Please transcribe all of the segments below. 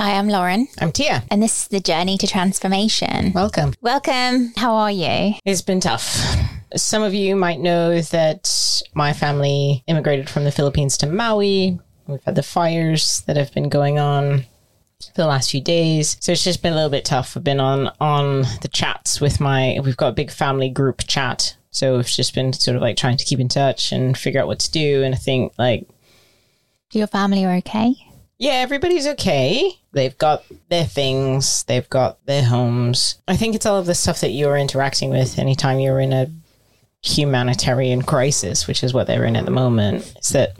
Hi, I'm Lauren, I'm Teia. and this is the journey to transformation. Welcome. Welcome. How are you? It's been tough. Some of you might know that my family immigrated from the Philippines to Maui. We've had the fires that have been going on for the last few days. So it's just been a little bit tough. I've been on on the chats with my we've got a big family group chat. So it's just been sort of like trying to keep in touch and figure out what to do. And I think like Your family are okay? Yeah, everybody's okay. They've got their things, they've got their homes. I think it's all of the stuff that you're interacting with anytime you're in a humanitarian crisis, which is what they're in at the moment, is that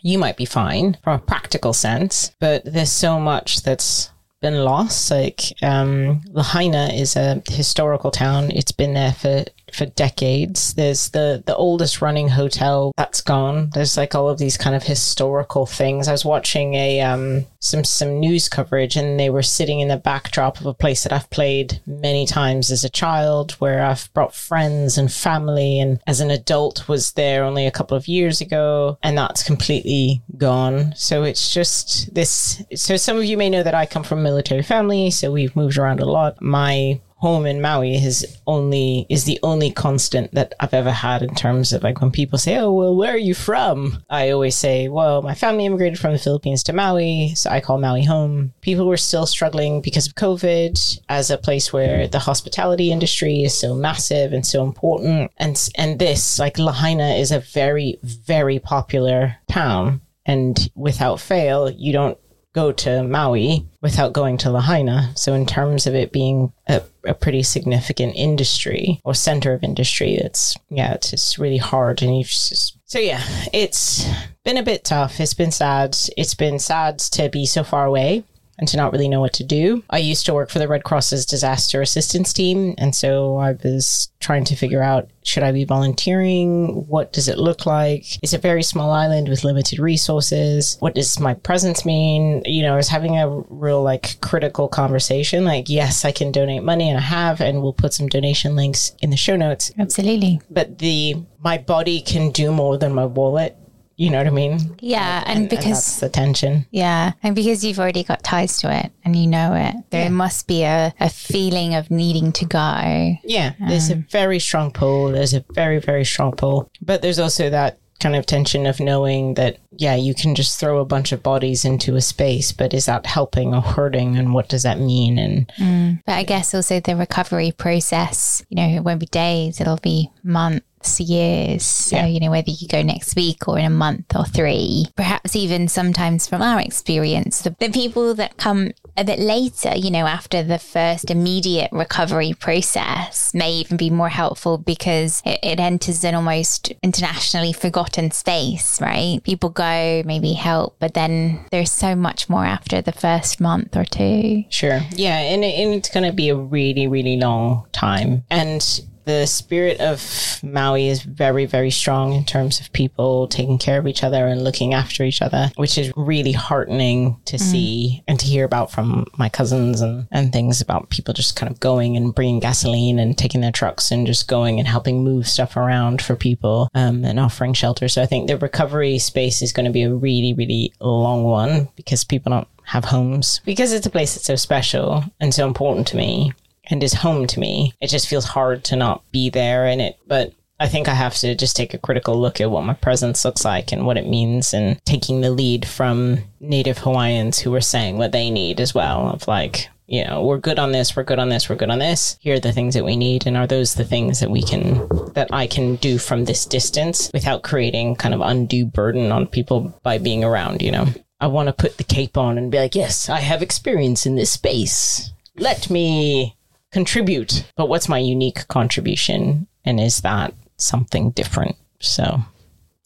you might be fine from a practical sense, but there's so much that's been lost. Like um, Lahaina is a historical town. It's been there for for decades. There's the the oldest running hotel that's gone. There's like all of these kind of historical things. I was watching a um some some news coverage and they were sitting in the backdrop of a place that I've played many times as a child where I've brought friends and family and as an adult was there only a couple of years ago and that's completely gone. So it's just this so some of you may know that I come from a military family, so we've moved around a lot. My home in Maui has only is the only constant that I've ever had in terms of like when people say, "Oh, well, where are you from?" I always say, "Well, my family immigrated from the Philippines to Maui, so I call Maui home." People were still struggling because of COVID as a place where the hospitality industry is so massive and so important, and and this like Lahaina is a very very popular town, and without fail, you don't go to Maui without going to Lahaina. So, in terms of it being a, a pretty significant industry or center of industry, it's yeah, it's just really hard. And you just so yeah, it's been a bit tough. It's been sad. It's been sad to be so far away and to not really know what to do. I used to work for the Red Cross's disaster assistance team, and so I was trying to figure out should I be volunteering? What does it look like? It's a very small island with limited resources. What does my presence mean? You know, I was having a real like critical conversation. Like, yes, I can donate money, and I have, and we'll put some donation links in the show notes. Absolutely. But the my body can do more than my wallet. You know what I mean? Yeah, and, because that's the tension. yeah, and because you've already got ties to it and you know it, there Yeah. must be a, a feeling of needing to go. Yeah, there's a um, very strong pull. There's a very, very strong pull. But there's also that kind of tension of knowing that, yeah, you can just throw a bunch of bodies into a space, but is that helping or hurting? And what does that mean? And mm, But I guess also the recovery process, you know, it won't be days, it'll be months, years. So, Yeah. you know, whether you go next week or in a month or three, perhaps even sometimes from our experience, the, the people that come a bit later, you know, after the first immediate recovery process may even be more helpful because it, it enters an almost internationally forgotten space, right? People go, maybe help, but then there's so much more after the first month or two. Sure. Yeah. And, and it's going to be a really, really long time. And the spirit of Maui is very, very strong in terms of people taking care of each other and looking after each other, which is really heartening to see and to hear about from my cousins and, and things about people just kind of going and bringing gasoline and taking their trucks and just going and helping move stuff around for people um, and offering shelter. So I think the recovery space is going to be a really, really long one because people don't have homes because it's a place that's so special and so important to me and is home to me. It just feels hard to not be there in it. But I think I have to just take a critical look at what my presence looks like and what it means and taking the lead from native Hawaiians who are saying what they need as well of like, you know, we're good on this, we're good on this, we're good on this. Here are the things that we need. And are those the things that we can, that I can do from this distance without creating kind of undue burden on people by being around, you know? I want to put the cape on and be like, yes, I have experience in this space. Let me contribute. But what's my unique contribution? And is that something different? So,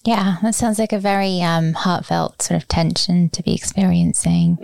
Yeah, that sounds like a very um, heartfelt sort of tension to be experiencing.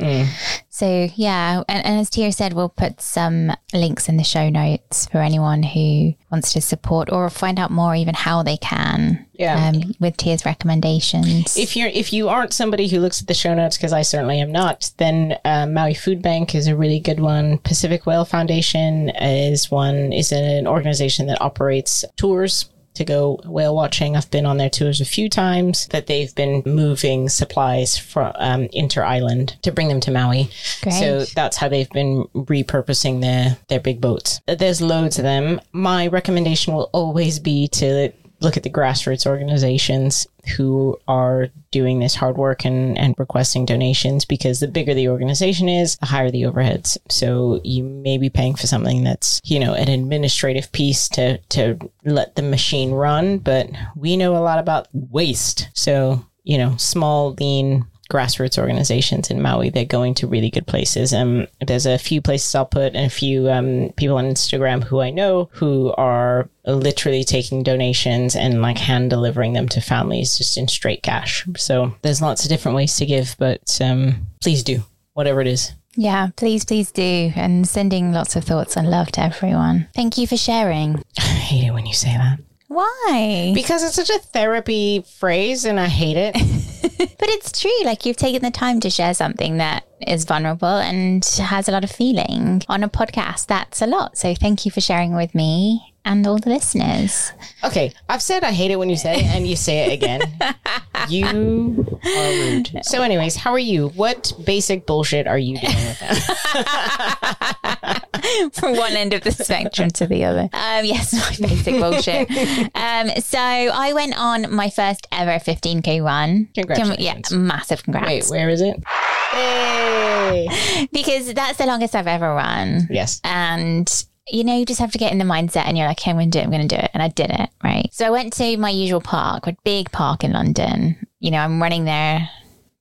So, yeah, and, and as Teia said, we'll put some links in the show notes for anyone who wants to support or find out more, even how they can. Yeah. Um, with Teia's recommendations. if you're if you aren't somebody who looks at the show notes, because I certainly am not, then uh, Maui Food Bank is a really good one. Pacific Whale Foundation is one is an organization that operates tours to go whale watching. I've been on their tours a few times. That they've been moving supplies from um, inter island to bring them to Maui. Great. So that's how they've been repurposing their their big boats. There's loads of them. My recommendation will always be to look at the grassroots organizations who are doing this hard work and, and requesting donations because the bigger the organization is, the higher the overheads. So you may be paying for something that's, you know, an administrative piece to, to let the machine run, but we know a lot about waste. So, you know, small, lean, grassroots organizations in Maui. They're going to really good places. Um, there's a few places I'll put and a few um, people on Instagram who I know who are literally taking donations and like hand delivering them to families just in straight cash. So there's lots of different ways to give, but um, please do whatever it is. Yeah, please, please do. And sending lots of thoughts and love to everyone. Thank you for sharing. I hate it when you say that. Why? Because it's such a therapy phrase and I hate it. But it's true. Like you've taken the time to share something that is vulnerable and has a lot of feeling on a podcast. That's a lot. So thank you for sharing with me and all the listeners. Okay, I've said I hate it when you say it, and you say it again. you are rude. So, anyways, how are you? What basic bullshit are you doing with? From one end of the spectrum to the other. Um, yes, my basic bullshit. Um, so I went on my first ever 15k run. Congratulations. Yeah, massive congrats. Wait, where is it? Hey. Because that's the longest I've ever run. Yes. And you know, you just have to get in the mindset and you're like, okay, I'm going to do it. I'm going to do it. And I did it. Right. So I went to my usual park, a big park in London. You know, I'm running there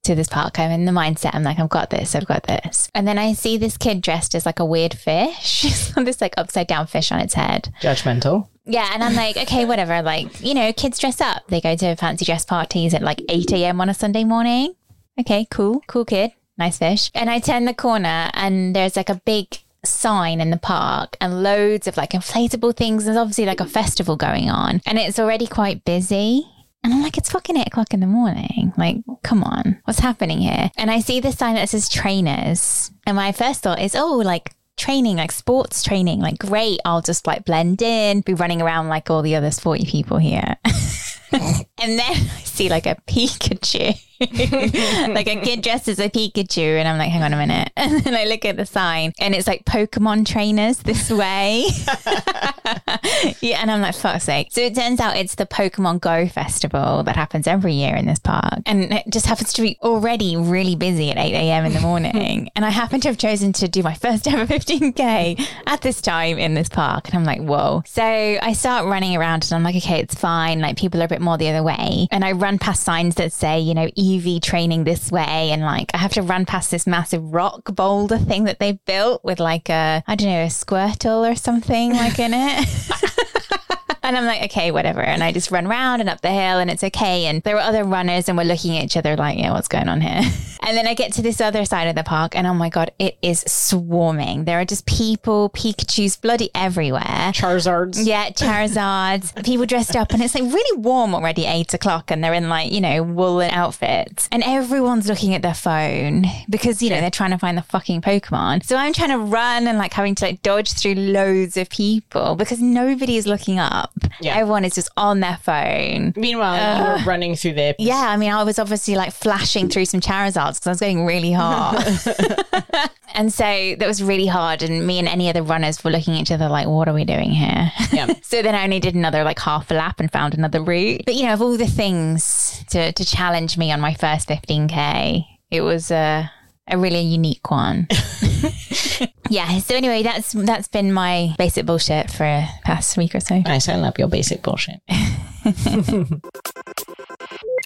to this park. I'm in the mindset. I'm like, I've got this. I've got this. And then I see this kid dressed as like a weird fish. this like upside down fish on its head. Judgmental. Yeah. And I'm like, okay, whatever. Like, you know, kids dress up. They go to fancy dress parties at like 8 a.m. on a Sunday morning. Okay, cool. Cool kid. Nice fish. And I turn the corner and there's like a big sign in the park and loads of like inflatable things. There's obviously like a festival going on and it's already quite busy. And I'm like, it's fucking eight o'clock in the morning. Like, come on, what's happening here? And I see this sign that says trainers. And my first thought is, oh, like training, like sports training. Like, great. I'll just like blend in, be running around like all the other sporty people here. and then I see like a Pikachu. Like a kid dressed as a Pikachu, and I'm like, hang on a minute. And then I look at the sign, and it's like Pokemon trainers this way. yeah, and I'm like, fuck's sake. So it turns out it's the Pokemon Go festival that happens every year in this park, and it just happens to be already really busy at 8 a.m. in the morning. and I happen to have chosen to do my first ever 15k at this time in this park, and I'm like, whoa. So I start running around, and I'm like, okay, it's fine. Like people are a bit more the other way, and I run past signs that say, you know, Eevee training this way. And like, I have to run past this massive rock boulder thing that they built with like a, I don't know, a squirtle or something like in it. And I'm like, okay, whatever. And I just run around and up the hill and it's okay. And there were other runners and we're looking at each other like, yeah, what's going on here? And then I get to this other side of the park and oh my God, it is swarming. There are just people, Pikachu's bloody everywhere. Charizards. Yeah, Charizards, people dressed up, and it's like really warm already, eight o'clock, and they're in like, you know, woolen outfits. And everyone's looking at their phone because, you know, they're trying to find the fucking Pokemon. So I'm trying to run and like having to like dodge through loads of people because nobody is looking up. Yeah. Everyone is just on their phone. Meanwhile, you were running through there. Yeah, I mean, I was obviously like flashing through some Charizards because I was going really hard. and so that was really hard. And me and any other runners were looking at each other like, what are we doing here? Yeah. so then I only did another like half a lap and found another route. But, you know, of all the things to, to challenge me on my first 15K, it was a, a really unique one. yeah. So anyway, that's that's been my basic bullshit for a past week or so. Nice. I love your basic bullshit.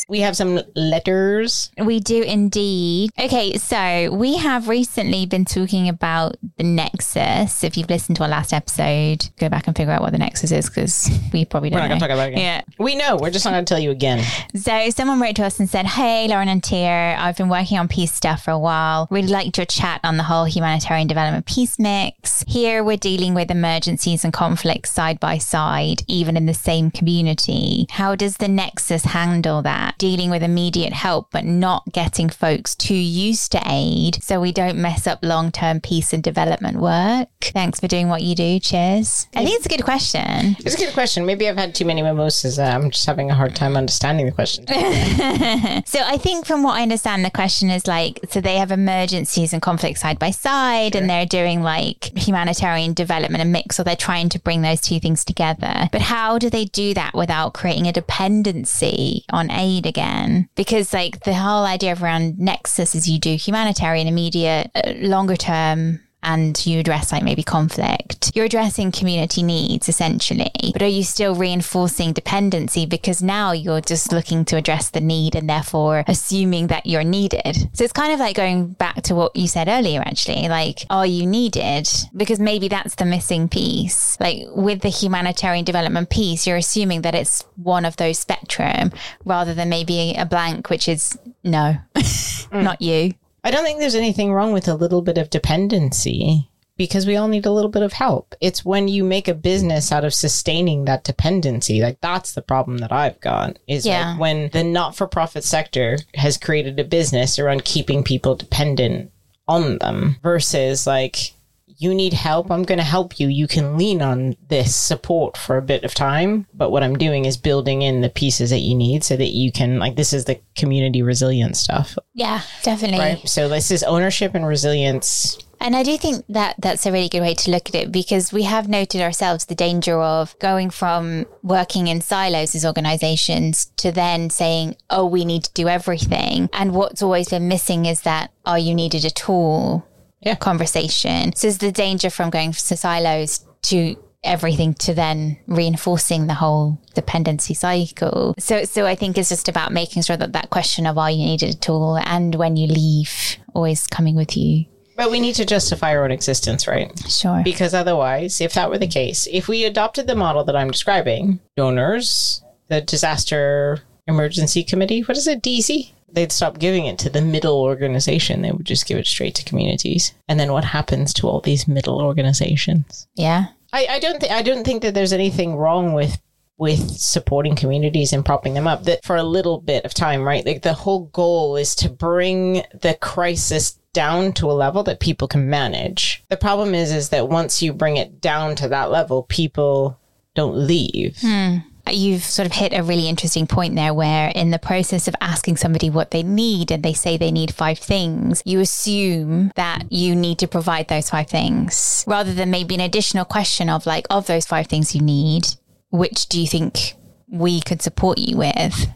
we have some letters. We do indeed. Okay, so we have recently been talking about the Nexus. If you've listened to our last episode, go back and figure out what the Nexus is because we probably don't We're not going to talk about it again. Yeah. We know. We're just not going to tell you again. So someone wrote to us and said, Hey, Lauren and Teia, I've been working on peace stuff for a while. Really liked your chat on the whole humanitarian development peace mix. Here we're dealing with emergencies and conflicts side by side, even in the same community. How does the Nexus handle that? Dealing with immediate help, but not getting folks too used to aid so we don't mess up long term peace and development work? Thanks for doing what you do. Cheers. I think it's a good question. It's a good question. Maybe I've had too many mimosas. Uh, I'm just having a hard time understanding the question. So I think from what I understand, the question is like, so they have emergencies and conflict side by side, and they're doing like humanitarian development and mix, or they're trying to bring those two things together. But how do they do that without creating a dependency on aid again? Because like the whole idea of around Nexus is you do humanitarian, immediate, uh, longer term and you address like maybe conflict, you're addressing community needs essentially. But are you still reinforcing dependency because now you're just looking to address the need and therefore assuming that you're needed? So it's kind of like going back to what you said earlier, actually. Like, are you needed? Because maybe that's the missing piece. Like with the humanitarian development piece, you're assuming that it's one of those spectrum rather than maybe a blank, which is no, mm. not you. I don't think there's anything wrong with a little bit of dependency because we all need a little bit of help. It's when you make a business out of sustaining that dependency. Like that's the problem that I've got is Yeah. like when the not-for-profit sector has created a business around keeping people dependent on them versus like you need help, I'm going to help you. You can lean on this support for a bit of time, but what I'm doing is building in the pieces that you need so that you can like this is the community resilience stuff. Yeah, definitely. Right. So this is ownership and resilience. And I do think that that's a really good way to look at it because we have noted ourselves the danger of going from working in silos as organizations to then saying, oh, we need to do everything. And what's always been missing is that, are you needed at all? Yeah. Conversation. So there's the danger from going to silos to everything to then reinforcing the whole dependency cycle. So, so I think it's just about making sure that that question of are you needed at all and when you leave always coming with you. But we need to justify our own existence, right? Sure. Because otherwise, if that were the case, if we adopted the model that I'm describing, donors, the disaster emergency committee, what is it, DC? They'd stop giving it to the middle organization. They would just give it straight to communities. And then what happens to all these middle organizations? yeah. I, I don't think I don't think that there's anything wrong with with supporting communities and propping them up that for a little bit of time, right? Like the whole goal is to bring the crisis down to a level that people can manage. The problem is is that once you bring it down to that level, people don't leave. Hmm. You've sort of hit a really interesting point there where, in the process of asking somebody what they need and they say they need five things, you assume that you need to provide those five things rather than maybe an additional question of, like, of those five things you need, which do you think we could support you with?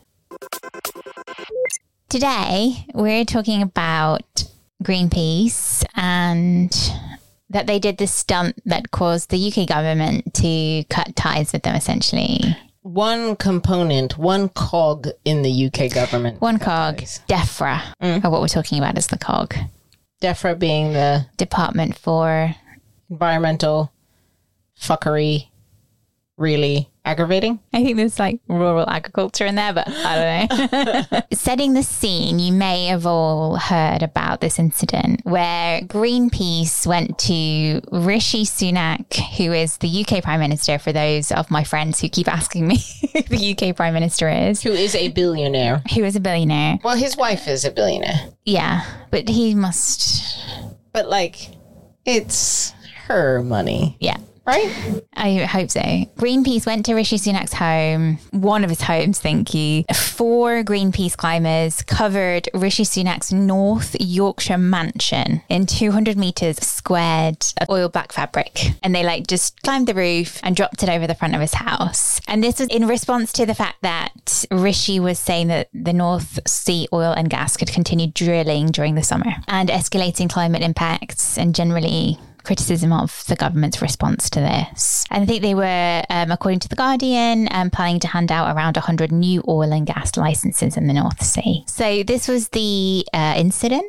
Today, we're talking about Greenpeace and that they did this stunt that caused the UK government to cut ties with them essentially. One component, one cog in the UK government. One cog. DEFRA, mm. or what we're talking about is the cog, DEFRA being the Department for environmental fuckery really aggravating. I think there's like rural agriculture in there, but I don't know. Setting the scene, you may have all heard about this incident where Greenpeace went to Rishi Sunak, who is the UK Prime Minister, for those of my friends who keep asking me who the UK Prime Minister is, Who is a billionaire. who is a billionaire. Well, his wife is a billionaire. Yeah, but he must, But like it's her money, yeah. Right? I hope so. Greenpeace went to Rishi Sunak's home, one of his homes, thank you. Four Greenpeace climbers covered Rishi Sunak's North Yorkshire mansion in 200 meters squared of oil black fabric. And they like just climbed the roof and dropped it over the front of his house. And this was in response to the fact that Rishi was saying that the North Sea oil and gas could continue drilling during the summer and escalating climate impacts and generally criticism of the government's response to this. And I think they were, um, according to The Guardian, um, planning to hand out around 100 new oil and gas licenses in the North Sea. So this was the uh, incident.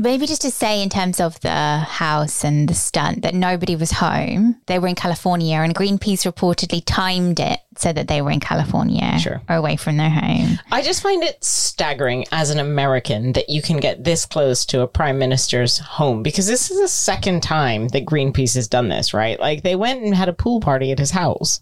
Maybe just to say, in terms of the house and the stunt, that nobody was home. They were in California, and Greenpeace reportedly timed it so that they were in California Sure. or away from their home. I just find it staggering as an American that you can get this close to a prime minister's home because this is the second time that Greenpeace has done this, right? Like they went and had a pool party at his house.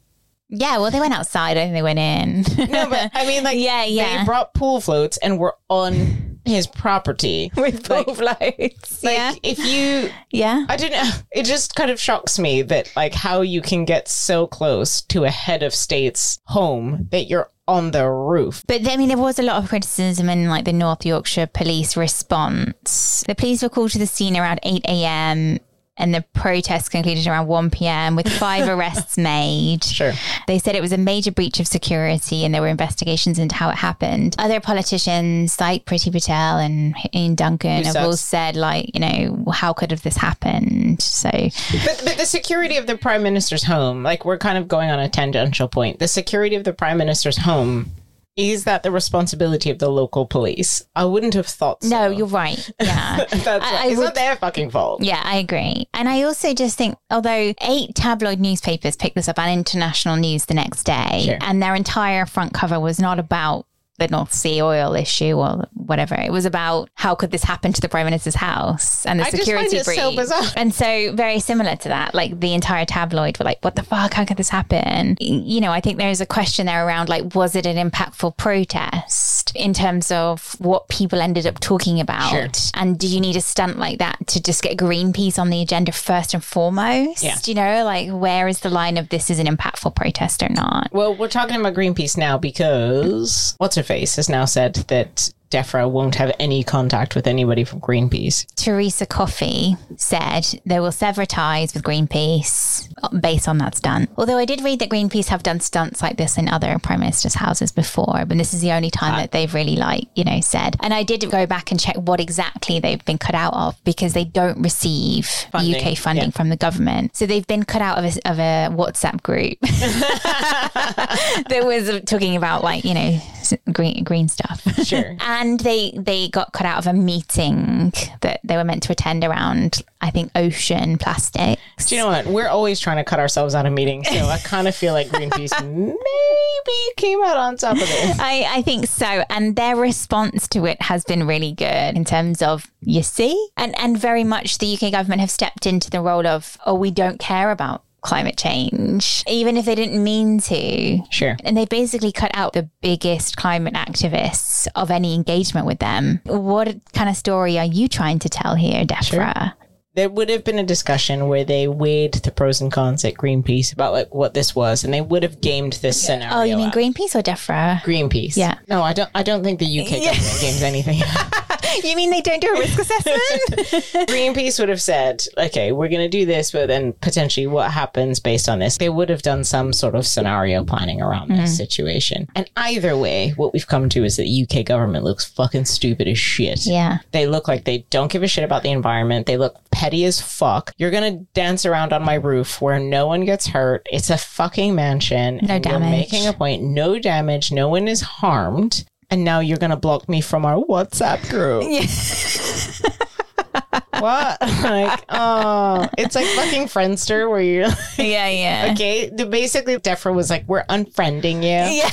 Yeah, well, they went outside. I think they went in. No, but I mean, like, Yeah, yeah. they brought pool floats and were on his property. with Like- pool floats. Like, yeah, if you, yeah. I don't know, it just kind of shocks me that, like, how you can get so close to a head of state's home that you're on the roof. But I mean, there was a lot of criticism in like the North Yorkshire police response. The police were called to the scene around 8 a.m. and the protest concluded around 1 p.m. with five arrests made. Sure. They said it was a major breach of security and there were investigations into how it happened. Other politicians like Priti Patel and Iain Duncan Who have all said, like, you know, how could have this happened? So, But, but the security of the prime minister's home, like we're kind of going on a tangential point. The security of the prime minister's home is that the responsibility of the local police? I wouldn't have thought. So. no, you're right. Yeah. That's I- I it's would- not their fucking fault. Yeah, I agree. And I also just think, although eight tabloid newspapers picked this up and international news the next day, Sure. and their entire front cover was not about the North Sea oil issue or whatever. It was about how could this happen to the Prime Minister's house and the I just security breach. so. And so very similar to that, like the entire tabloid were like, what the fuck? How could this happen? You know, I think there's a question there around like, was it an impactful protest in terms of what people ended up talking about? Sure. And do you need a stunt like that to just get Greenpeace on the agenda first and foremost? Yeah. Do you know, like, where is the line of this is an impactful protest or not? Well, we're talking about Greenpeace now because what's her face has now said that DEFRA won't have any contact with anybody from Greenpeace. Teresa Coffey said they will sever ties with Greenpeace based on that stunt. Although I did read that Greenpeace have done stunts like this in other prime ministers' houses before, but this is the only time that they've really like, you know, said. And I did go back and check what exactly they've been cut out of because they don't receive Funding, UK funding yeah. from the government. So they've been cut out of a, of a WhatsApp group that was talking about like, you know, green green stuff. Sure. And they they got cut out of a meeting that they were meant to attend around, I think, ocean plastics. Do you know what? We're always trying to cut ourselves out of meetings, so I kind of feel like Greenpeace maybe came out on top of this. I, I think so. And their response to it has been really good in terms of, you see? And and very much the UK government have stepped into the role of, oh, we don't care about climate change, even if they didn't mean to. Sure. And they basically cut out the biggest climate activists of any engagement with them. What kind of story are you trying to tell here, Defra? There would have been a discussion where they weighed the pros and cons at Greenpeace about like what this was, and they would have gamed this scenario. Oh, you mean out. Greenpeace or Defra? Greenpeace? Yeah. No, I don't. I don't think the UK government games anything. You mean they don't do a risk assessment? Greenpeace would have said, okay, we're going to do this, but then potentially what happens based on this? They would have done some sort of scenario planning around Mm-hmm. this situation. And either way, what we've come to is that the UK government looks fucking stupid as shit. yeah. They look like they don't give a shit about the environment. They look petty as fuck. You're to dance around on my roof where no one gets hurt. It's a fucking mansion. No damage. making a point. No damage. No one is harmed. And now you're to block me from our WhatsApp group. what? Like, oh, it's like fucking Friendster where you're like, Yeah, yeah. okay. The, basically, Defra was like, we're unfriending you. Yeah.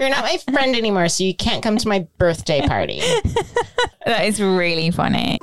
You're not my friend anymore, so you can't come to my birthday party. That is really funny.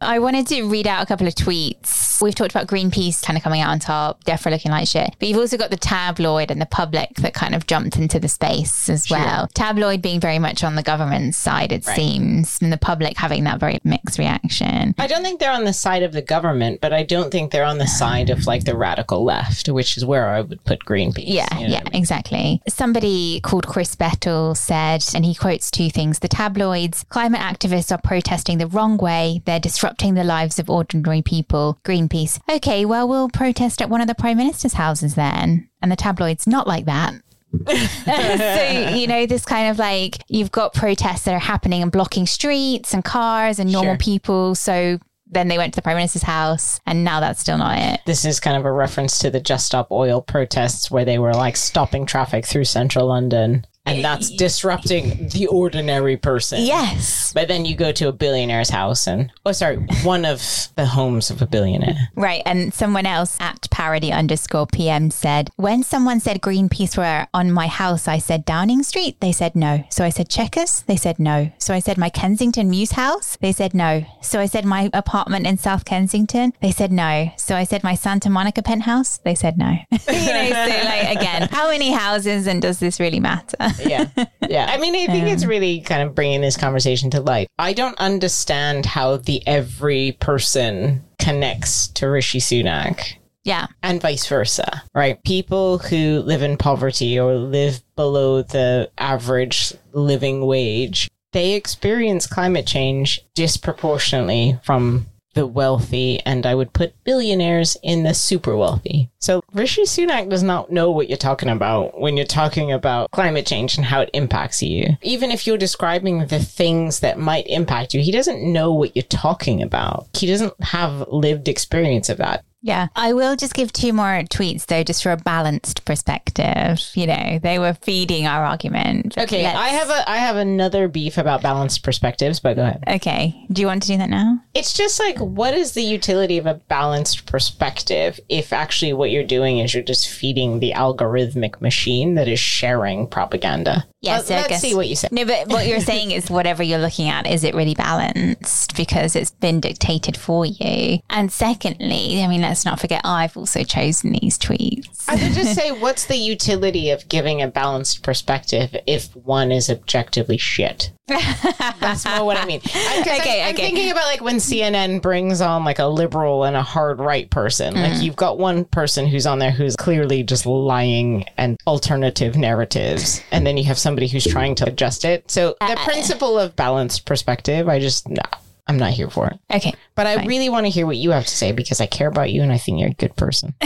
I wanted to read out a couple of tweets. We've talked about Greenpeace kind of coming out on top, DEFRA looking like shit. But you've also got the tabloid and the public that kind of jumped into the space as well. Tabloid being very much on the government side, it seems, and the public having that very mixed reaction. I don't think they're on the side of the government, but I don't think they're on the side of like the radical left, which is where I would put Greenpeace. Yeah, you know yeah, I mean? exactly. Somebody called Chris Bettel said, and he quotes two things the tabloids, climate activists are protesting the wrong way. They're disrupting the lives of ordinary people. Greenpeace, okay, well, we'll protest at one of the Prime Minister's houses then. And the tabloids, not like that. so, you know, this kind of like you've got protests that are happening and blocking streets and cars and normal Sure. people. So then they went to the Prime Minister's house, and now that's still not it. This is kind of a reference to the Just Stop Oil protests where they were like stopping traffic through central London. And that's disrupting the ordinary person. Yes. But then you go to a billionaire's house and, oh, sorry, one of the homes of a billionaire. Right. And someone else at parody underscore PM said, when someone said Greenpeace were on my house, I said Downing Street. They said no. So I said Checkers. They said no. So I said my Kensington Mews house. They said no. So I said my apartment in South Kensington. They said no. So I said my Santa Monica penthouse. They said no. you know, so like again, how many houses and does this really matter? Yeah. Yeah. I mean, I think it's really kind of bringing this conversation to life. I don't understand how the every person connects to Rishi Sunak yeah. and vice versa, right? People who live in poverty or live below the average living wage, they experience climate change disproportionately from the wealthy, and I would put billionaires in the super wealthy. So Rishi Sunak does not know what you're talking about when you're talking about climate change and how it impacts you. Even if you're describing the things that might impact you, he doesn't know what you're talking about. He doesn't have lived experience of that. Yeah. I will just give two more tweets though, just for a balanced perspective. You know, they were feeding our argument. Okay, I have a I have another beef about balanced perspectives, but go ahead. Okay. Do you want to do that now? It's just like what is the utility of a balanced perspective if actually what you're doing is you're just feeding the algorithmic machine that is sharing propaganda? Yes, Let, us see what you say. No, but what you're saying is whatever you're looking at, is it really balanced because it's been dictated for you? And secondly, I mean, let's not forget, I've also chosen these tweets. I would just say, what's the utility of giving a balanced perspective if one is objectively shit? That's more what I mean. I, Okay, I, am okay. thinking about like when CNN brings on like a liberal and a hard right person. Mm. Like you've got one person who's on there who's clearly just lying and alternative narratives, and then you have somebody who's trying to adjust it. So the Uh, principle of balanced perspective, I just no, I'm not here for it. Okay. But I really want to hear what you have to say because I care about you and I think you're a good person.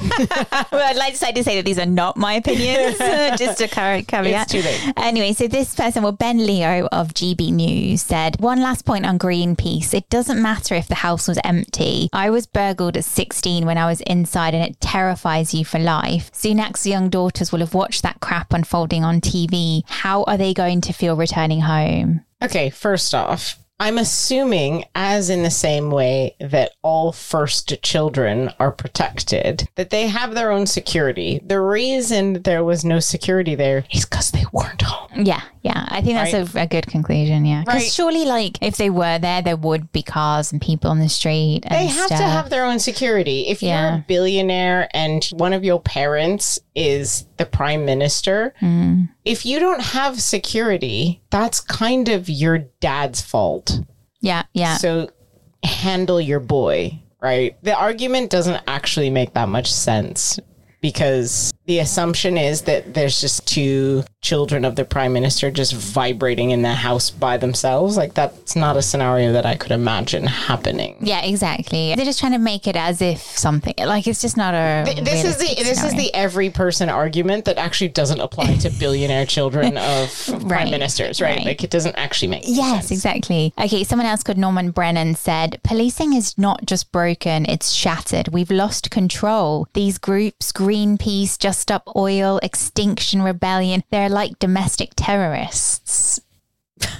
Well, I'd like to say to say that these are not my opinions, just a current caveat. It's too late. Anyway, so this person, well, Ben Leo of GB News said, one last point on Greenpeace. It doesn't matter if the house was empty. I was burgled at 16 when I was inside and it terrifies you for life. Sunak's young daughters will have watched that crap unfolding on TV. How are they going to feel returning home? Okay, first off, I'm assuming, as in the same way that all first children are protected, that they have their own security. The reason there was no security there is because they weren't home. Yeah, yeah. I think that's a, a good conclusion. Yeah. Because Right. surely, like, if they were there, there would be cars and people on the street. And They have stuff. to have their own security. If you're a billionaire and one of your parents is the prime minister, Mm. if you don't have security, that's kind of your dad's fault. Yeah, yeah. So handle your boy, right? The argument doesn't actually make that much sense because the assumption is that there's just two children of the prime minister just vibrating in the house by themselves. Like that's not a scenario that I could imagine happening. Yeah, exactly. They're just trying to make it as if something like it's just not a. This is the this is the every person argument that actually doesn't apply to billionaire children of prime ministers, right? right. Like it doesn't actually make sense. Yes, sense. exactly. Okay, someone else called Norman Brennan said policing is not just broken, it's shattered. We've lost control. These groups, Greenpeace, Just Stop Oil, Extinction Rebellion, they're like domestic terrorists.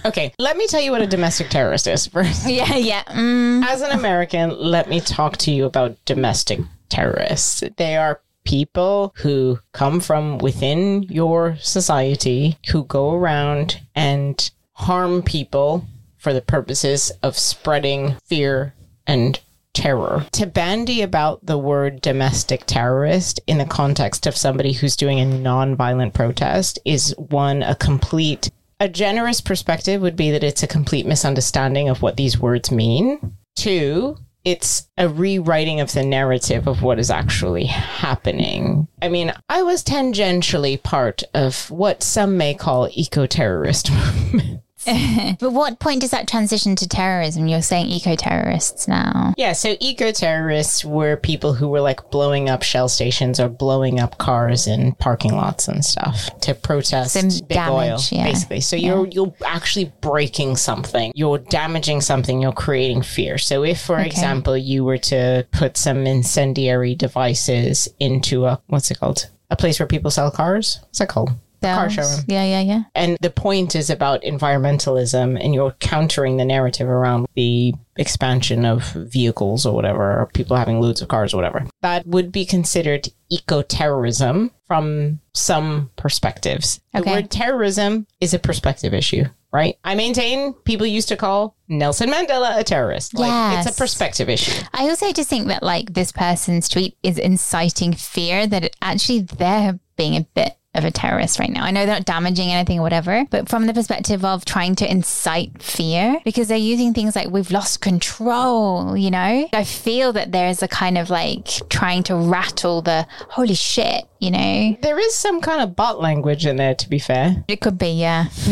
Okay, let me tell you what a domestic terrorist is first. Yeah, yeah. Mm, As an American, let me talk to you about domestic terrorists. They are people who come from within your society who go around and harm people for the purposes of spreading fear and terror. To bandy about the word domestic terrorist in the context of somebody who's doing a nonviolent protest is one, a complete a generous perspective would be that it's a complete misunderstanding of what these words mean. Two, it's a rewriting of the narrative of what is actually happening. I mean, I was tangentially part of what some may call eco terrorist movement. but what point does that transition to terrorism? You're saying eco terrorists now. Yeah, so eco terrorists were people who were like blowing up shell stations or blowing up cars in parking lots and stuff to protest Some big damage, oil, yeah. basically. So you're you're actually breaking something, you're damaging something, you're creating fear. So if, for example, you were to put some incendiary devices into a what's it called, a place where people sell cars, what's that called? Car showroom. Yeah, yeah, yeah. And the point is about environmentalism, and you're countering the narrative around the expansion of vehicles or whatever, or people having loads of cars or whatever. That would be considered eco terrorism from some perspectives. The word terrorism is a perspective issue, right? I maintain people used to call Nelson Mandela a terrorist. Like, it's a perspective issue. I also just think that like this person's tweet is inciting fear that it, actually they're being a bit of a terrorist right now. I know they're not damaging anything or whatever, but from the perspective of trying to incite fear because they're using things like we've lost control, you know? I feel that there's a kind of like trying to rattle the holy shit, you know? There is some kind of bot language in there, to be fair. It could be, yeah.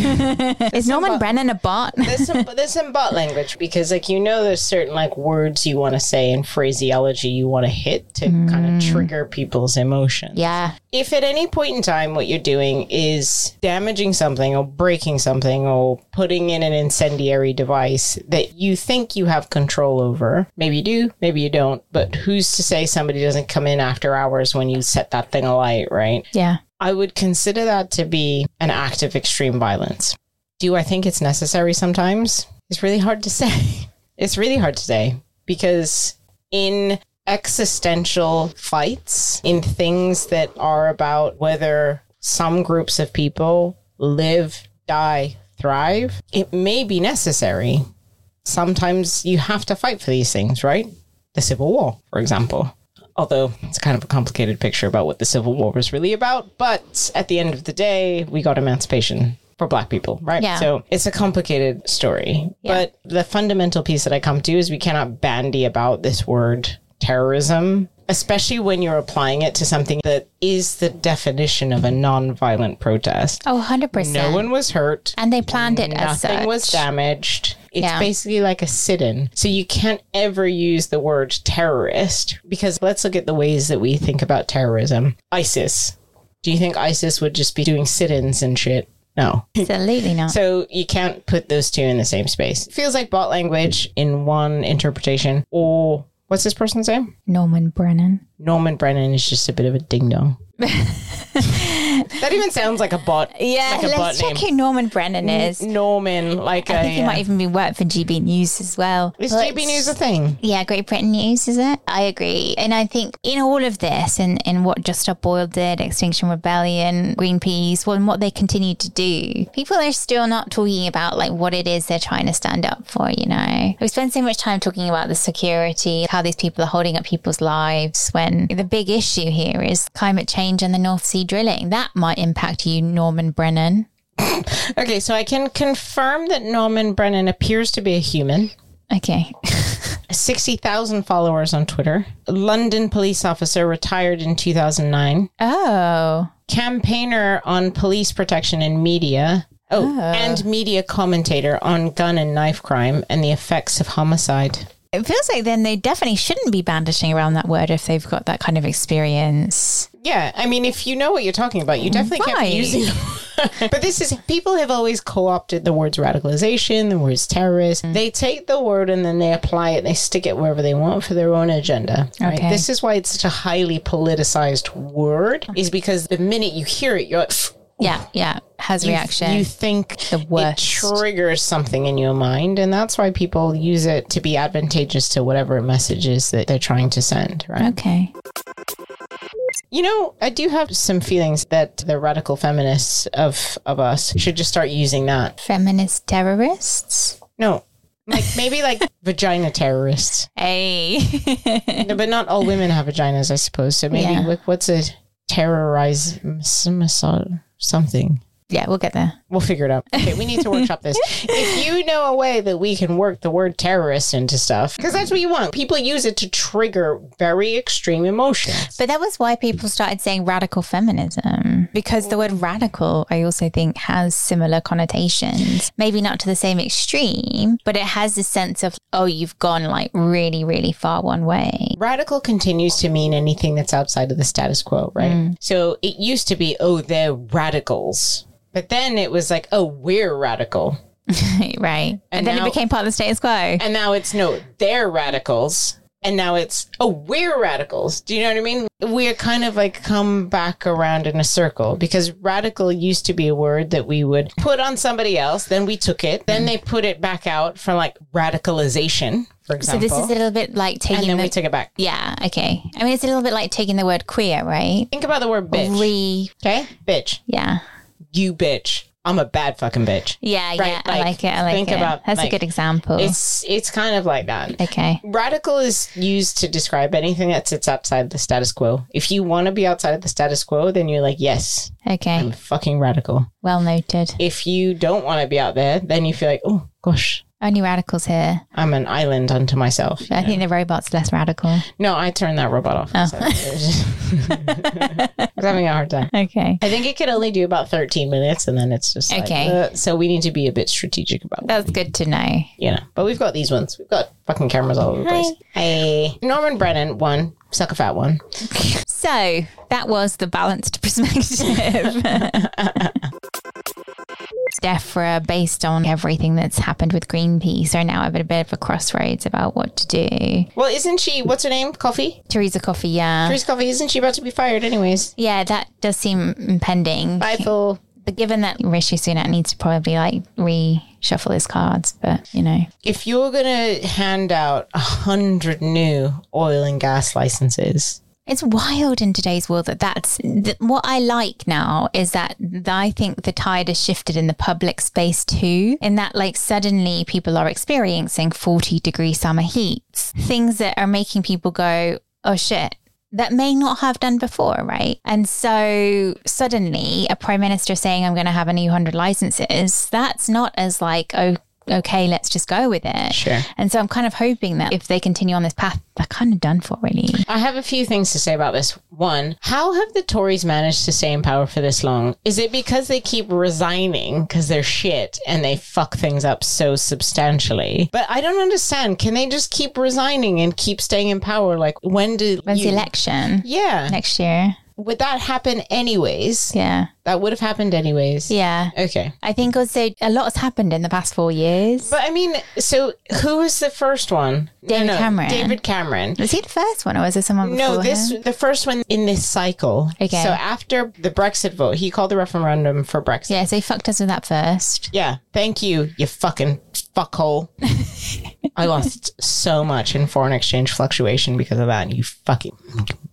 is Norman bot- Brennan a bot? there's some there's some bot language because like you know there's certain like words you want to say and phraseology you want to hit to kind of mm. trigger people's emotions. yeah. If at any point in time what you're doing is damaging something or breaking something or putting in an incendiary device that you think you have control over, maybe you do, maybe you don't, but who's to say somebody doesn't come in after hours when you set that thing alight, right? Yeah. I would consider that to be an act of extreme violence. Do I think it's necessary sometimes? It's really hard to say. It's really hard to say because in existential fights, in things that are about whether some groups of people live, die, thrive, it may be necessary. Sometimes you have to fight for these things, right? The Civil War, for example although it's kind of a complicated picture about what the Civil War was really about. But at the end of the day, we got emancipation for black people, right? Yeah. So it's a complicated story. But the fundamental piece that I come to is we cannot bandy about this word terrorism, especially when you're applying it to something that is the definition of a non-violent protest. Oh, 100%. No one was hurt. and they planned it as Nothing was damaged. It's Yeah. basically like a sit in. So you can't ever use the word terrorist because let's look at the ways that we think about terrorism. ISIS. Do you think ISIS would just be doing sit ins and shit? No. Absolutely not. So you can't put those two in the same space. It feels like bot language in one interpretation. Or what's this person's name? Norman Brennan. Norman Brennan is just a bit of a ding dong. that even sounds like a bot. Yeah, like a bot let's check name. who Norman Brennan is. Norman, like I a. think he might even be work for GB News as well. Is But- GB News a thing? Yeah, Great Britain News, is it? I agree. And I think in all of this and in what Just Stop Oil did, Extinction Rebellion, Greenpeace, well, and what they continue to do, people are still not talking about like what it is they're trying to stand up for, you know? We spend so much time talking about the security, how these people are holding up people's lives when the big issue here is climate change and the North Sea drilling. That might impact you, Norman Brennan. Okay, so I can confirm that Norman Brennan appears to be a human. Okay. 60,000 followers on Twitter. London police officer retired in 2009. Oh. Campaigner on police protection and media. Oh, oh, and media commentator on gun and knife crime and the effects of homicide. It feels like then they definitely shouldn't be bandishing around that word if they've got that kind of experience. Yeah, I mean, if you know what you're talking about, you definitely can't Right. be using. but this is people have always co-opted the words radicalization, the words terrorist. Mm. They take the word and then they apply it. They stick it wherever they want for their own agenda. Right? Okay. This is why it's such a highly politicized word. Is because the minute you hear it, you're like. Yeah, yeah. Has you- reaction. You think The it worst. triggers something in your mind, and that's why people use it to be advantageous to whatever message is that they're trying to send. Right. okay. You know, I do have some feelings that the radical feminists of of us should just start using that. Feminist terrorists? No, like maybe like vagina terrorists, Hey. No, but not all women have vaginas, I suppose. So maybe Yeah. like what's a terrorize mis- something. Yeah, we'll get there. We'll figure it out. Okay, we need to workshop this. If you know a way that we can work the word terrorist into stuff, because that's what you want. People use it to trigger very extreme emotions. But that was why people started saying radical feminism because the word radical, I also think, has similar connotations. Maybe not to the same extreme, but it has this sense of, oh, you've gone like really, really far one way. Radical continues to mean anything that's outside of the status quo, right? Mm. So it used to be, oh, they're radicals. But then it was like, oh, we're radical. right. And, And then now- it became part of the status quo. And now it's no, they're radicals. and now it's oh we're radicals. Do you know what I mean? We're kind of like come back around in a circle because radical used to be a word that we would put on somebody else, then we took it, then they put it back out for like radicalization, for example. So this is a little bit like and taking then the we took it back. yeah okay. I mean, it's a little bit like taking the word queer, right? Think about the word bitch. Re okay? Bitch. yeah You bitch. I'm a bad fucking bitch. yeah Right, yeah. I like, like it. I like think it. about, That's like, a good example. It's it's kind of like that. okay. Radical is used to describe anything that sits outside the status quo. If you want to be outside of the status quo, then you're like, yes, Okay. I'm fucking radical. Well noted. If you don't want to be out there, then you feel like, oh gosh, Only radicals here. I'm an island unto myself. I think the robot's less radical. No, I turned that robot off. Oh. So it was just- I was having a hard time. Okay. I think it could only do about 13 minutes and then it's just like, Okay. uh, so we need to be a bit strategic about. That's good to know. you know. But we've got these ones. We've got fucking cameras all over the place. Hey. Norman Brennan one. Suck a fat one. So that was the balanced perspective. DEFRA, based on everything that's happened with Greenpeace, are now at a bit of a crossroads about what to do. Well, isn't she, what's her name? Coffey? Teresa Coffey, yeah. Grace Coffey, isn't she about to be fired anyways? Yeah, that does seem impending. Bye, Phil. But given that Rishi Sunak needs to probably like reshuffle his cards, but you know, If you're going to hand out a hundred new oil and gas licenses, It's wild in today's world that that's th- what I like now is that th- I think the tide has shifted in the public space too. In that, like, suddenly people are experiencing 40 degree summer heats, things that are making people go, oh shit. That may not have done before, right? And so suddenly, a prime minister saying, I'm going to have a new 100 licenses, that's not as like, oh, okay, let's just go with it. Sure. And so I'm kind of hoping that if they continue on this path, they're kind of done for, really. I have a few things to say about this. One, how have the Tories managed to stay in power for this long? Is it because they keep resigning because they're shit and they fuck things up so substantially? But I don't understand. Can they just keep resigning and keep staying in power? Like, when do When's you- the election? Yeah. Next year. Would that happen anyways? Yeah. That would have happened anyways. Yeah. Okay. I think also a lot has happened in the past four years. But I mean, so who was the first one? David Cameron. David Cameron. was he the first one or was there someone before No, this him? the first one in this cycle. Okay. So after the Brexit vote, he called the referendum for Brexit. Yeah, so he fucked us with that first. Yeah. Thank you, you fucking fuckhole. I lost so much in foreign exchange fluctuation because of that. You fucking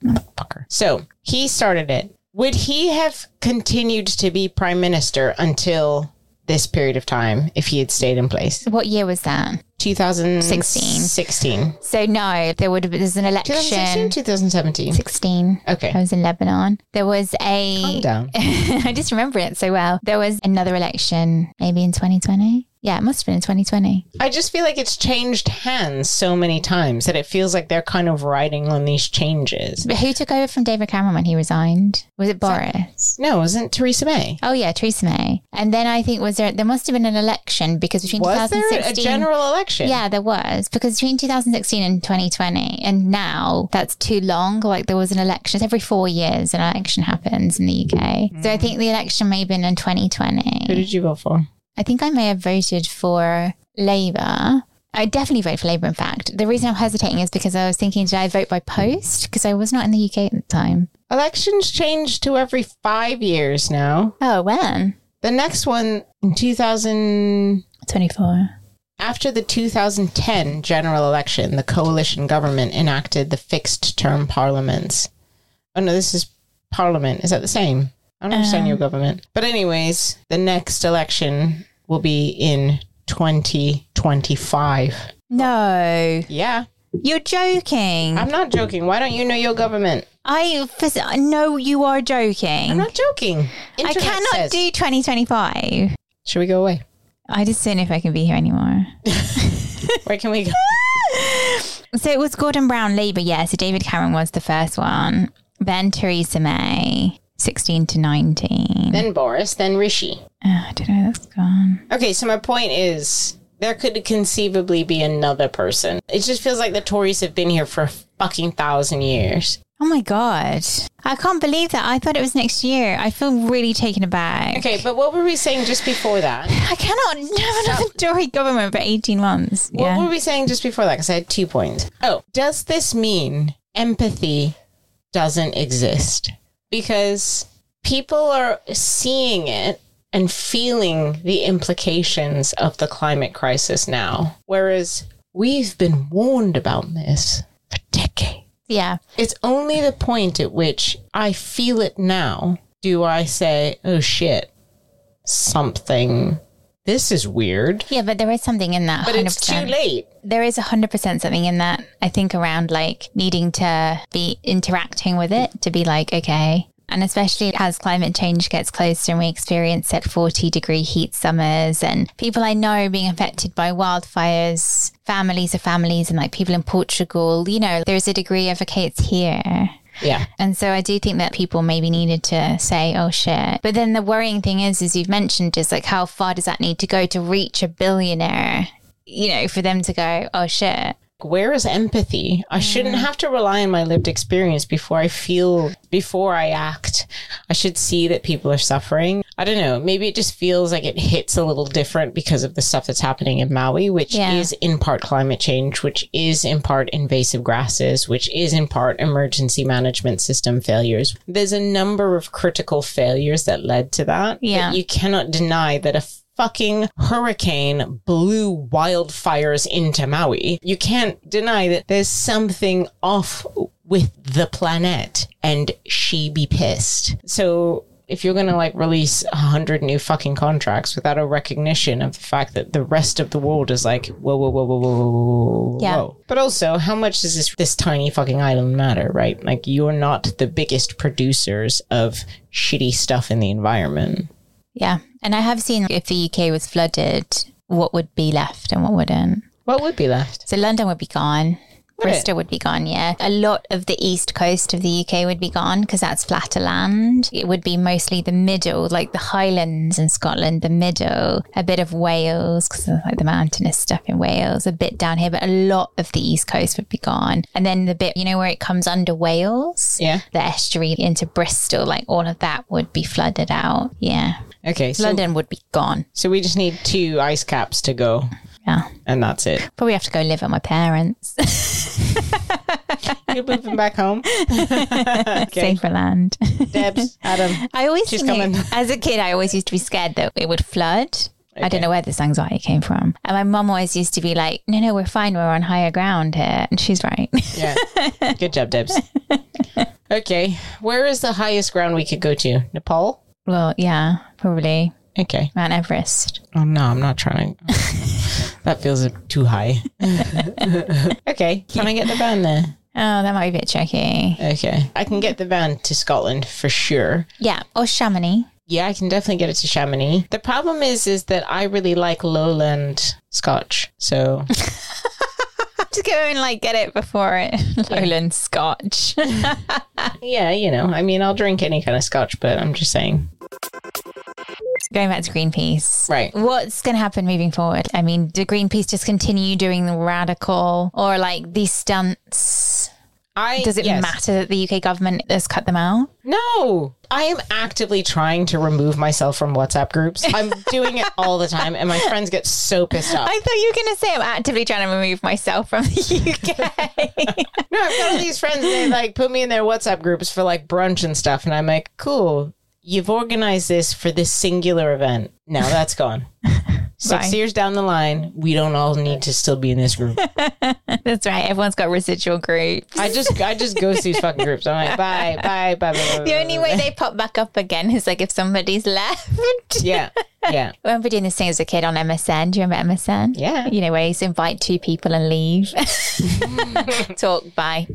motherfucker. So he started it. Would he have continued to be prime minister until this period of time if he had stayed in place? What year was that? 2016. 16. So no, there would have there's an election. 2016, election. 2017. 16. Okay. I was in Lebanon. There was a. Calm down. I just remember it so well. There was another election, maybe in 2020. Yeah, it must have been in 2020. I just feel like it's changed hands so many times that it feels like they're kind of riding on these changes. But who took over from David Cameron when he resigned? Was it Boris? No, it wasn't Theresa May? Oh yeah, Theresa May. And then I think was there there must have been an election because between Was there 2016 a general election? Yeah, there was because between 2016 and 2020 and now that's too long. Like there was an election It's every 4 years an election happens in the UK. So I mm. think the election may have been in 2020. Who 2020. did you vote for? I think I may have voted for Labour. I definitely voted for Labour, in fact. The reason I'm hesitating is because I was thinking, did I vote by post? Because I was not in the UK at the time. Elections change to every five years now. Oh, when? The next one in 2024. after the 2010 general election, the coalition government enacted the fixed term parliaments. Oh no, this is parliament. Is that the same? I don't understand Um, your government. But, anyways, the next election will be in 2025. No. Yeah, You're joking. I'm not joking. Why don't you know your government? I I know you are joking. I'm not joking. I cannot says. do 2025. Should we go away? I just don't know if I can be here anymore. Where can we go? so it was Gordon Brown Labour, yeah. So David Cameron was the first one. Then Theresa May, 16 to 19. Then Boris, then Rishi. Oh, I don't know, that's gone. Okay, so my point is there could conceivably be another person. It just feels like the Tories have been here for a fucking thousand years. Oh my God. I can't believe that. I thought it was next year. I feel really taken aback. Okay, but what were we saying just before that? I cannot have another Tory government for 18 months. What Yeah. were we saying just before that? Because I had two points. Oh, does this mean empathy doesn't exist? Because people are seeing it and feeling the implications of the climate crisis now, whereas we've been warned about this for decades. yeah. It's only the point at which I feel it now do I say, oh shit, something, this is weird. Yeah, but there is something in that. But 100%. it's too late. There is 100% something in that, I think, around like needing to be interacting with it to be like, okay. And especially as climate change gets closer and we experience like 40 degree heat summers and people I know being affected by wildfires, families of families, and like people in Portugal, you know, there's a degree of, okay, it's here. Yeah. And so I do think that people maybe needed to say, oh shit. But then the worrying thing is, as you've mentioned, is like how far does that need to go to reach a billionaire, you know, for them to go, oh shit. where is empathy? I shouldn't mm. have to rely on my lived experience before I feel, before I act. I should see that people are suffering. I don't know. Maybe it just feels like it hits a little different because of the stuff that's happening in Maui, which Yeah. is in part climate change, which is in part invasive grasses, which is in part emergency management system failures. There's a number of critical failures that led to that. Yeah. you cannot deny that a fucking hurricane blew wildfires into Maui. You can't deny that there's something off with the planet and she be pissed. So if you're going to like release a hundred new fucking contracts without a recognition of the fact that the rest of the world is like, whoa, whoa, whoa, whoa, whoa, whoa, whoa, Yeah. whoa. But also, how much does this, this tiny fucking island matter, right? Like you're not the biggest producers of shitty stuff in the environment. Yeah. And I have seen if the UK was flooded, what would be left and what wouldn't. What would be left? So London would be gone. Would it? Bristol would be gone, yeah. A lot of the east coast of the UK would be gone because that's flatter land. It would be mostly the middle, like the Highlands in Scotland, the middle, a bit of Wales because like the mountainous stuff in Wales, a bit down here, but a lot of the east coast would be gone. And then the bit, you know, where it comes under Wales, Yeah. the estuary into Bristol, like all of that would be flooded out. Yeah. Okay, so London would be gone. so we just need two ice caps to go, Yeah. and that's it. Probably have to go live at my parents. You're moving back home. okay, Safer land. Debs, Adam. I always She's coming. as a kid, I always used to be scared that it would flood. I don't know where this anxiety came from. And my mum always used to be like, no, no, we're fine. We're on higher ground here. And she's right. Yeah, good job, Debs. Okay, where is the highest ground we could go to? Nepal. well, yeah, probably Okay. Mount Everest. Oh no, I'm not trying. That feels too high. okay, can I get the van there? Oh, that might be a bit tricky. Okay, I can get the van to Scotland for sure. Yeah. Or Chamonix. Yeah, I can definitely get it to Chamonix. The problem is, is that I really like lowland Scotch. So Just go and like get it before it. Lowland Scotch. yeah, you know, I mean, I'll drink any kind of Scotch, but I'm just saying. Going back to Greenpeace. Right. What's going to happen moving forward? I mean, do Greenpeace just continue doing the radical or like these stunts? I Does it yes. matter that the UK government has cut them out? No, I am actively trying to remove myself from WhatsApp groups. I'm doing it all the time, and my friends get so pissed off. I thought you were going to say I'm actively trying to remove myself from the UK. No, I've got all these friends, they like put me in their WhatsApp groups for like brunch and stuff, and I'm like, cool. You've organized this for this singular event. Now that's gone. Six Right. years down the line, we don't all need to still be in this group. That's right. Everyone's got residual groups. I just, I just ghost these fucking groups. I'm like, bye, bye, bye, bye. bye, the bye, only bye, way they pop back up again is like if somebody's left. yeah, yeah, I remember doing this thing as a kid on MSN. Do you remember MSN? yeah. You know, where you used to invite two people and leave. Talk, bye.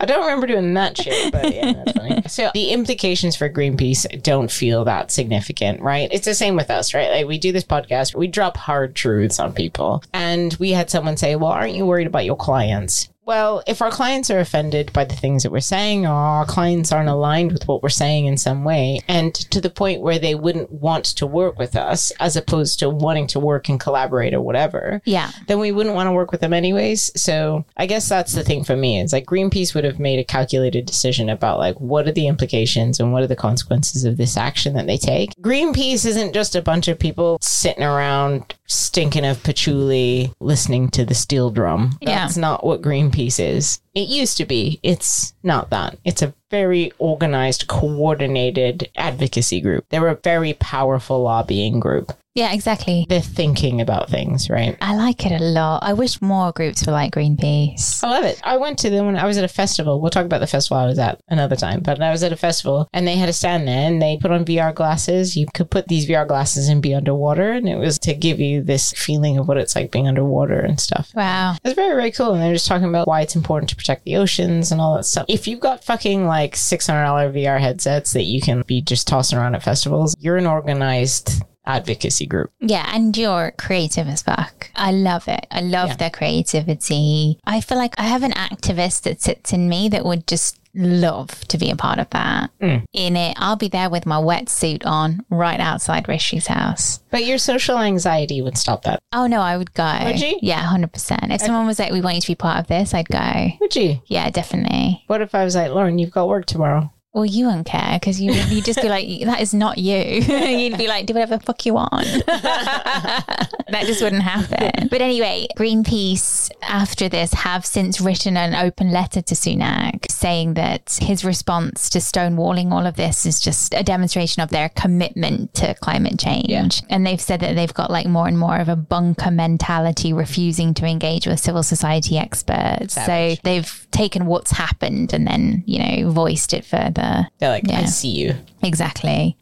I don't remember doing that shit, but yeah, that's funny. So the implications for Greenpeace don't feel that significant, right? It's the same with us, right? Like we do this podcast, we drop hard truths on people. And we had someone say, Well, aren't you worried about your clients? Well, if our clients are offended by the things that we're saying, or our clients aren't aligned with what we're saying in some way, and to the point where they wouldn't want to work with us, as opposed to wanting to work and collaborate or whatever, Yeah. then we wouldn't want to work with them anyways. So I guess that's the thing for me. It's like Greenpeace would have made a calculated decision about like what are the implications and what are the consequences of this action that they take. Greenpeace isn't just a bunch of people sitting around stinking of patchouli listening to the steel drum. Yeah. That's not what Greenpeace is. It used to be. It's not that. It's a very organized, coordinated advocacy group. They're a very powerful lobbying group. Yeah, exactly. They're thinking about things, right? I like it a lot. I wish more groups were like Greenpeace. I love it. I went to them when I was at a festival. We'll talk about the festival I was at another time, but I was at a festival and they had a stand there and they put on VR glasses. You could put these VR glasses and be underwater, and it was to give you this feeling of what it's like being underwater and stuff. Wow. It's very, very cool. And they're just talking about why it's important to protect the oceans and all that stuff. If you've got fucking like $600 VR headsets that you can be just tossing around at festivals, you're an organized advocacy group. Yeah, and you're creative as fuck. I love it. I love Yeah. their creativity. I feel like I have an activist that sits in me that would just love to be a part of that. Mm. In it, I'll be there with my wetsuit on right outside Rishi's house. But your social anxiety would stop that. Oh no, I would go. Would you? Yeah, hundred percent. If someone was like, "We want you to be part of this," I'd go. Would you? Yeah, definitely. What if I was like, Lauren, you've got work tomorrow? Well, you wouldn't care because you you'd just be like, "That is not you." You'd be like, "Do whatever the fuck you want." that just wouldn't happen. But anyway, Greenpeace after this have since written an open letter to Sunak saying that his response to stonewalling all of this is just a demonstration of their commitment to climate change. Yeah. And they've said that they've got like more and more of a bunker mentality, refusing to engage with civil society experts. Savage. So they've taken what's happened and then, you know, voiced it further. They're like, yeah. I see you. Exactly.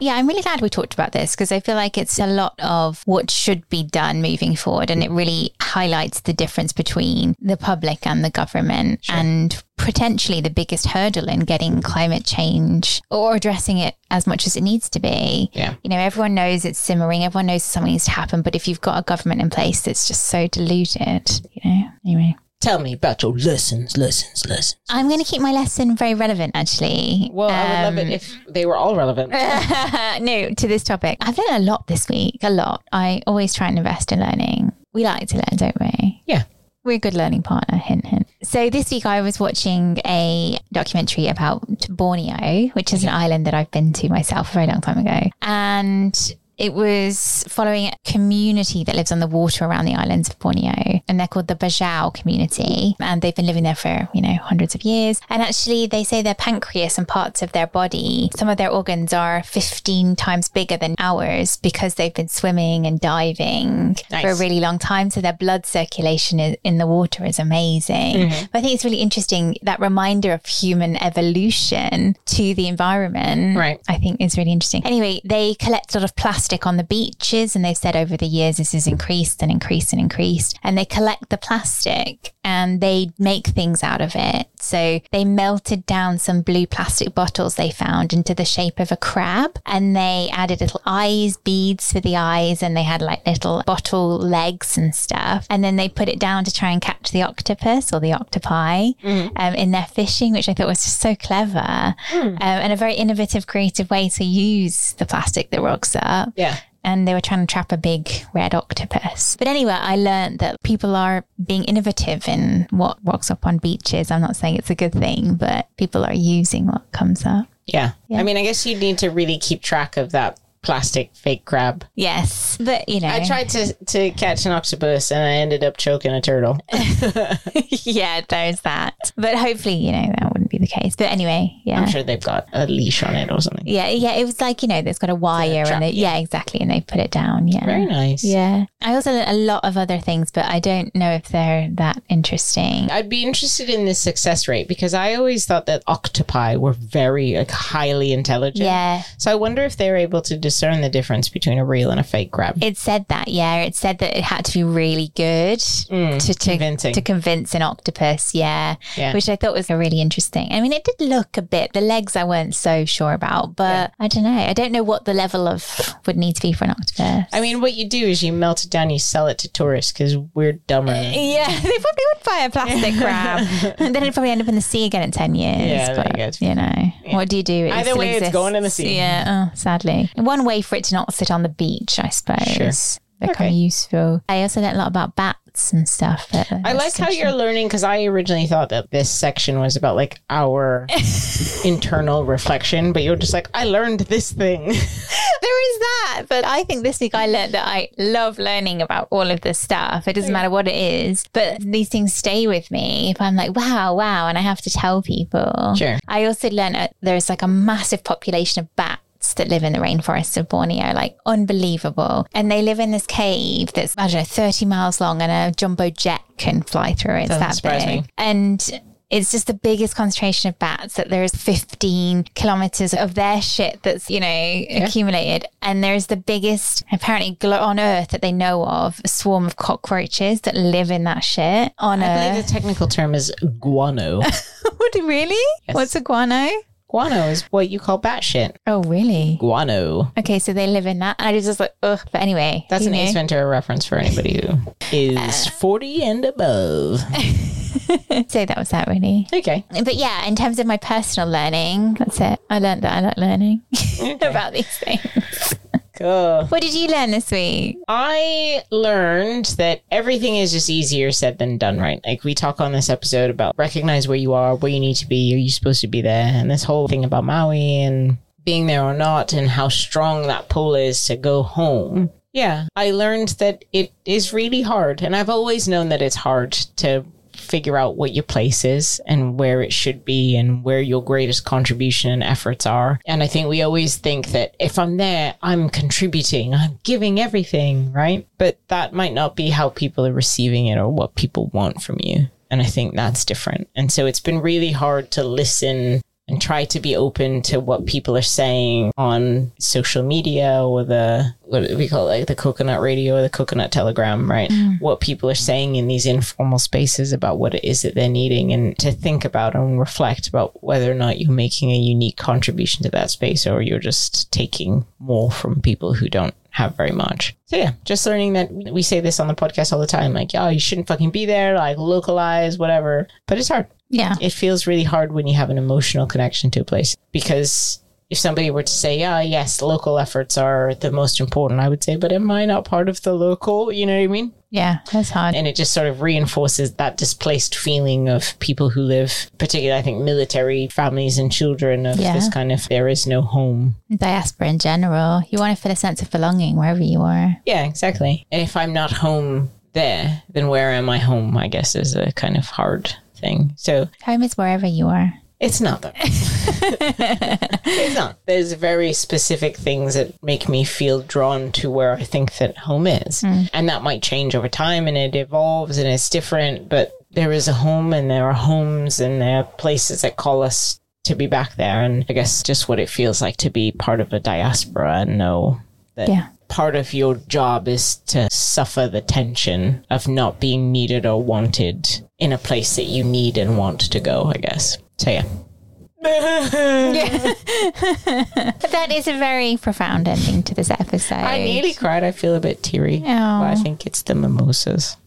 Yeah, I'm really glad we talked about this because I feel like it's a lot of what should be done moving forward. And it really highlights the difference between the public and the government and potentially the biggest hurdle in getting climate change or addressing it as much as it needs to be. Yeah. You know, everyone knows it's simmering, everyone knows something needs to happen. But if you've got a government in place that's just so diluted, you know, anyway. Tell me about your lessons, lessons, lessons. I'm going to keep my lesson very relevant, actually. Well, I would love Um, it if they were all relevant. no, to this topic. I've learned a lot this week, a lot. I always try and invest in learning. We like to learn, don't we? Yeah. We're a good learning partner, hint, hint. So this week I was watching a documentary about Borneo, which is an island that I've been to myself a very long time ago. And it was following a community that lives on the water around the islands of Borneo, and they're called the Bajau community. And they've been living there for, you know, hundreds of years. And actually, they say their pancreas and parts of their body, some of their organs are 15 times bigger than ours because they've been swimming and diving for a really long time. So their blood circulation is, in the water is amazing. Mm-hmm. But I think it's really interesting that reminder of human evolution to the environment. Right. I think is really interesting. Anyway, they collect a lot of plastic on the beaches, and they've said over the years this has increased and increased and increased. And they collect the plastic and they make things out of it. So they melted down some blue plastic bottles they found into the shape of a crab, and they added little eyes, beads for the eyes, and they had like little bottle legs and stuff. And then they put it down to try and catch the octopus or the octopi um, in their fishing, which I thought was just so clever um, and a very innovative, creative way to use the plastic that rocks up. Yeah. And they were trying to trap a big red octopus. But anyway, I learned that people are being innovative in what walks up on beaches. I'm not saying it's a good thing, but people are using what comes up. Yeah. Yeah. I mean, I guess you need to really keep track of that plastic fake crab. Yes. But, you know. I tried to, to catch an octopus and I ended up choking a turtle. yeah, there's that. But hopefully, you know, that wouldn't be the case. But anyway, yeah. I'm sure they've got a leash on it or something. Yeah, yeah, it was like you know, there's got a wire, and they, yeah. exactly, and they put it down. Yeah, Very nice. Yeah, I also learned a lot of other things, but I don't know if they're that interesting. I'd be interested in the success rate because I always thought that octopi were very like highly intelligent. Yeah, So I wonder if they're able to discern the difference between a real and a fake crab. It said that, yeah. It said that it had to be really good mm, to, to convincing. to convince an octopus, yeah. Yeah. Which I thought was really interesting. I mean, it did look a bit. The legs I weren't so sure about, but I don't know. I don't know what the level of would need to be for an octopus. I mean, what you do is you melt it down, you sell it to tourists because we're dumber. yeah, they probably would buy a plastic crab, and then it'd probably end up in the sea again in ten years. Yeah, but you you know, what do you do? It Either way, it's exists. going in the sea. Yeah, oh, sadly, one way for it to not sit on the beach, I suppose. Sure. They're kind Okay. of useful. I also learned a lot about bats and stuff. I like how you're learning because I originally thought that this section was about like our internal reflection, but you're just like, I learned this thing. There is that, but I think this week I learned that I love learning about all of this stuff. It doesn't matter what it is, but these things stay with me. If I'm like, wow, wow, and I have to tell people. Sure. I also learned that there's like a massive population of bats that live in the rainforests of Borneo, like unbelievable. And they live in this cave that's, I don't know, 30 miles long and a jumbo jet can fly through it. It's Doesn't that big. me. And it's just the biggest concentration of bats that there's 15 kilometers of their shit that's, you know, accumulated. And there's the biggest, apparently, on Earth that they know of, a swarm of cockroaches that live in that shit on I Earth. believe the technical term is guano. What, really? What's a guano? Guano is what you call bat shit. Oh, really? Guano. Okay, so they live in that. And I just was just like, ugh. But anyway, That's an knew? Ace Ventura reference for anybody who uh. is 40 and above. So that was that, really. Okay. But yeah, in terms of my personal learning, that's it. I learned that I like learning about these things. What did you learn this week? I learned that everything is just easier said than done, right? Like we talk on this episode about recognize where you are, where you need to be, are you supposed to be there? And this whole thing about Maui and being there or not and how strong that pull is to go home. Yeah, I learned that it is really hard. And I've always known that it's hard to figure out what your place is and where it should be and where your greatest contribution and efforts are. And I think we always think that if I'm there, I'm contributing, I'm giving everything, right? But that might not be how people are receiving it or what people want from you. And I think that's different. And so it's been really hard to listen and try to be open to what people are saying on social media or the what we call it like the coconut radio or the coconut telegram right? Mm. What people are saying in these informal spaces about what it is that they're needing and to think about and reflect about whether or not you're making a unique contribution to that space or you're just taking more from people who don't have very much. So yeah, just learning that we say this on the podcast all the time, like, yeah, you shouldn't fucking be there, like localize, whatever. But it's hard Yeah. it feels really hard when you have an emotional connection to a place because if somebody were to say, yeah, yes, local efforts are the most important, I would say, but am I not part of the local? You know what I mean? Yeah, that's hard. And it just sort of reinforces that displaced feeling of people who live, particularly, I think, military families and children of Yeah. this kind of, there is no home. Diaspora in general. You want to feel a sense of belonging wherever you are. Yeah, exactly. And if I'm not home there, then where am I home? I guess is a kind of hard thing. So Home is wherever you are. It's not though. it's not. There's very specific things that make me feel drawn to where I think that home is. Hmm. And that might change over time and it evolves and it's different, but there is a home and there are homes and there are places that call us to be back there. And I guess just what it feels like to be part of a diaspora and know that Yeah. part of your job is to suffer the tension of not being needed or wanted in a place that you need and want to go, I guess. So yeah. But that is a very profound ending to this episode. I nearly cried. I feel a bit teary. Oh. But I think it's the mimosas.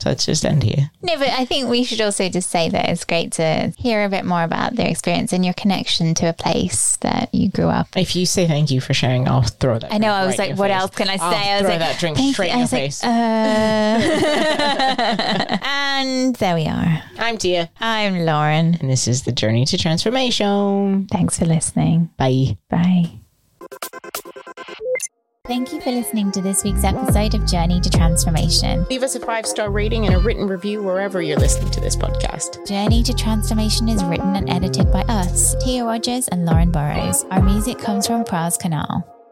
So let's just end here. No, but I think we should also just say that it's great to hear a bit more about their experience and your connection to a place that you grew up. If you say thank you for sharing, I'll throw that. I know. I was right like, what face. else can I say? I'll I was throw like, that drink straight in I your like, face. uh... and there we are. I'm Teia, I'm Lauren. and this is the journey to transformation. Thanks for listening. Bye. Bye. Thank you for listening to this week's episode of Journey to Transformation. Leave us a five star rating and a written review wherever you're listening to this podcast. Journey to Transformation is written and edited by us, Teia Rogers and Lauren Burrows. Our music comes from Praz Khanal.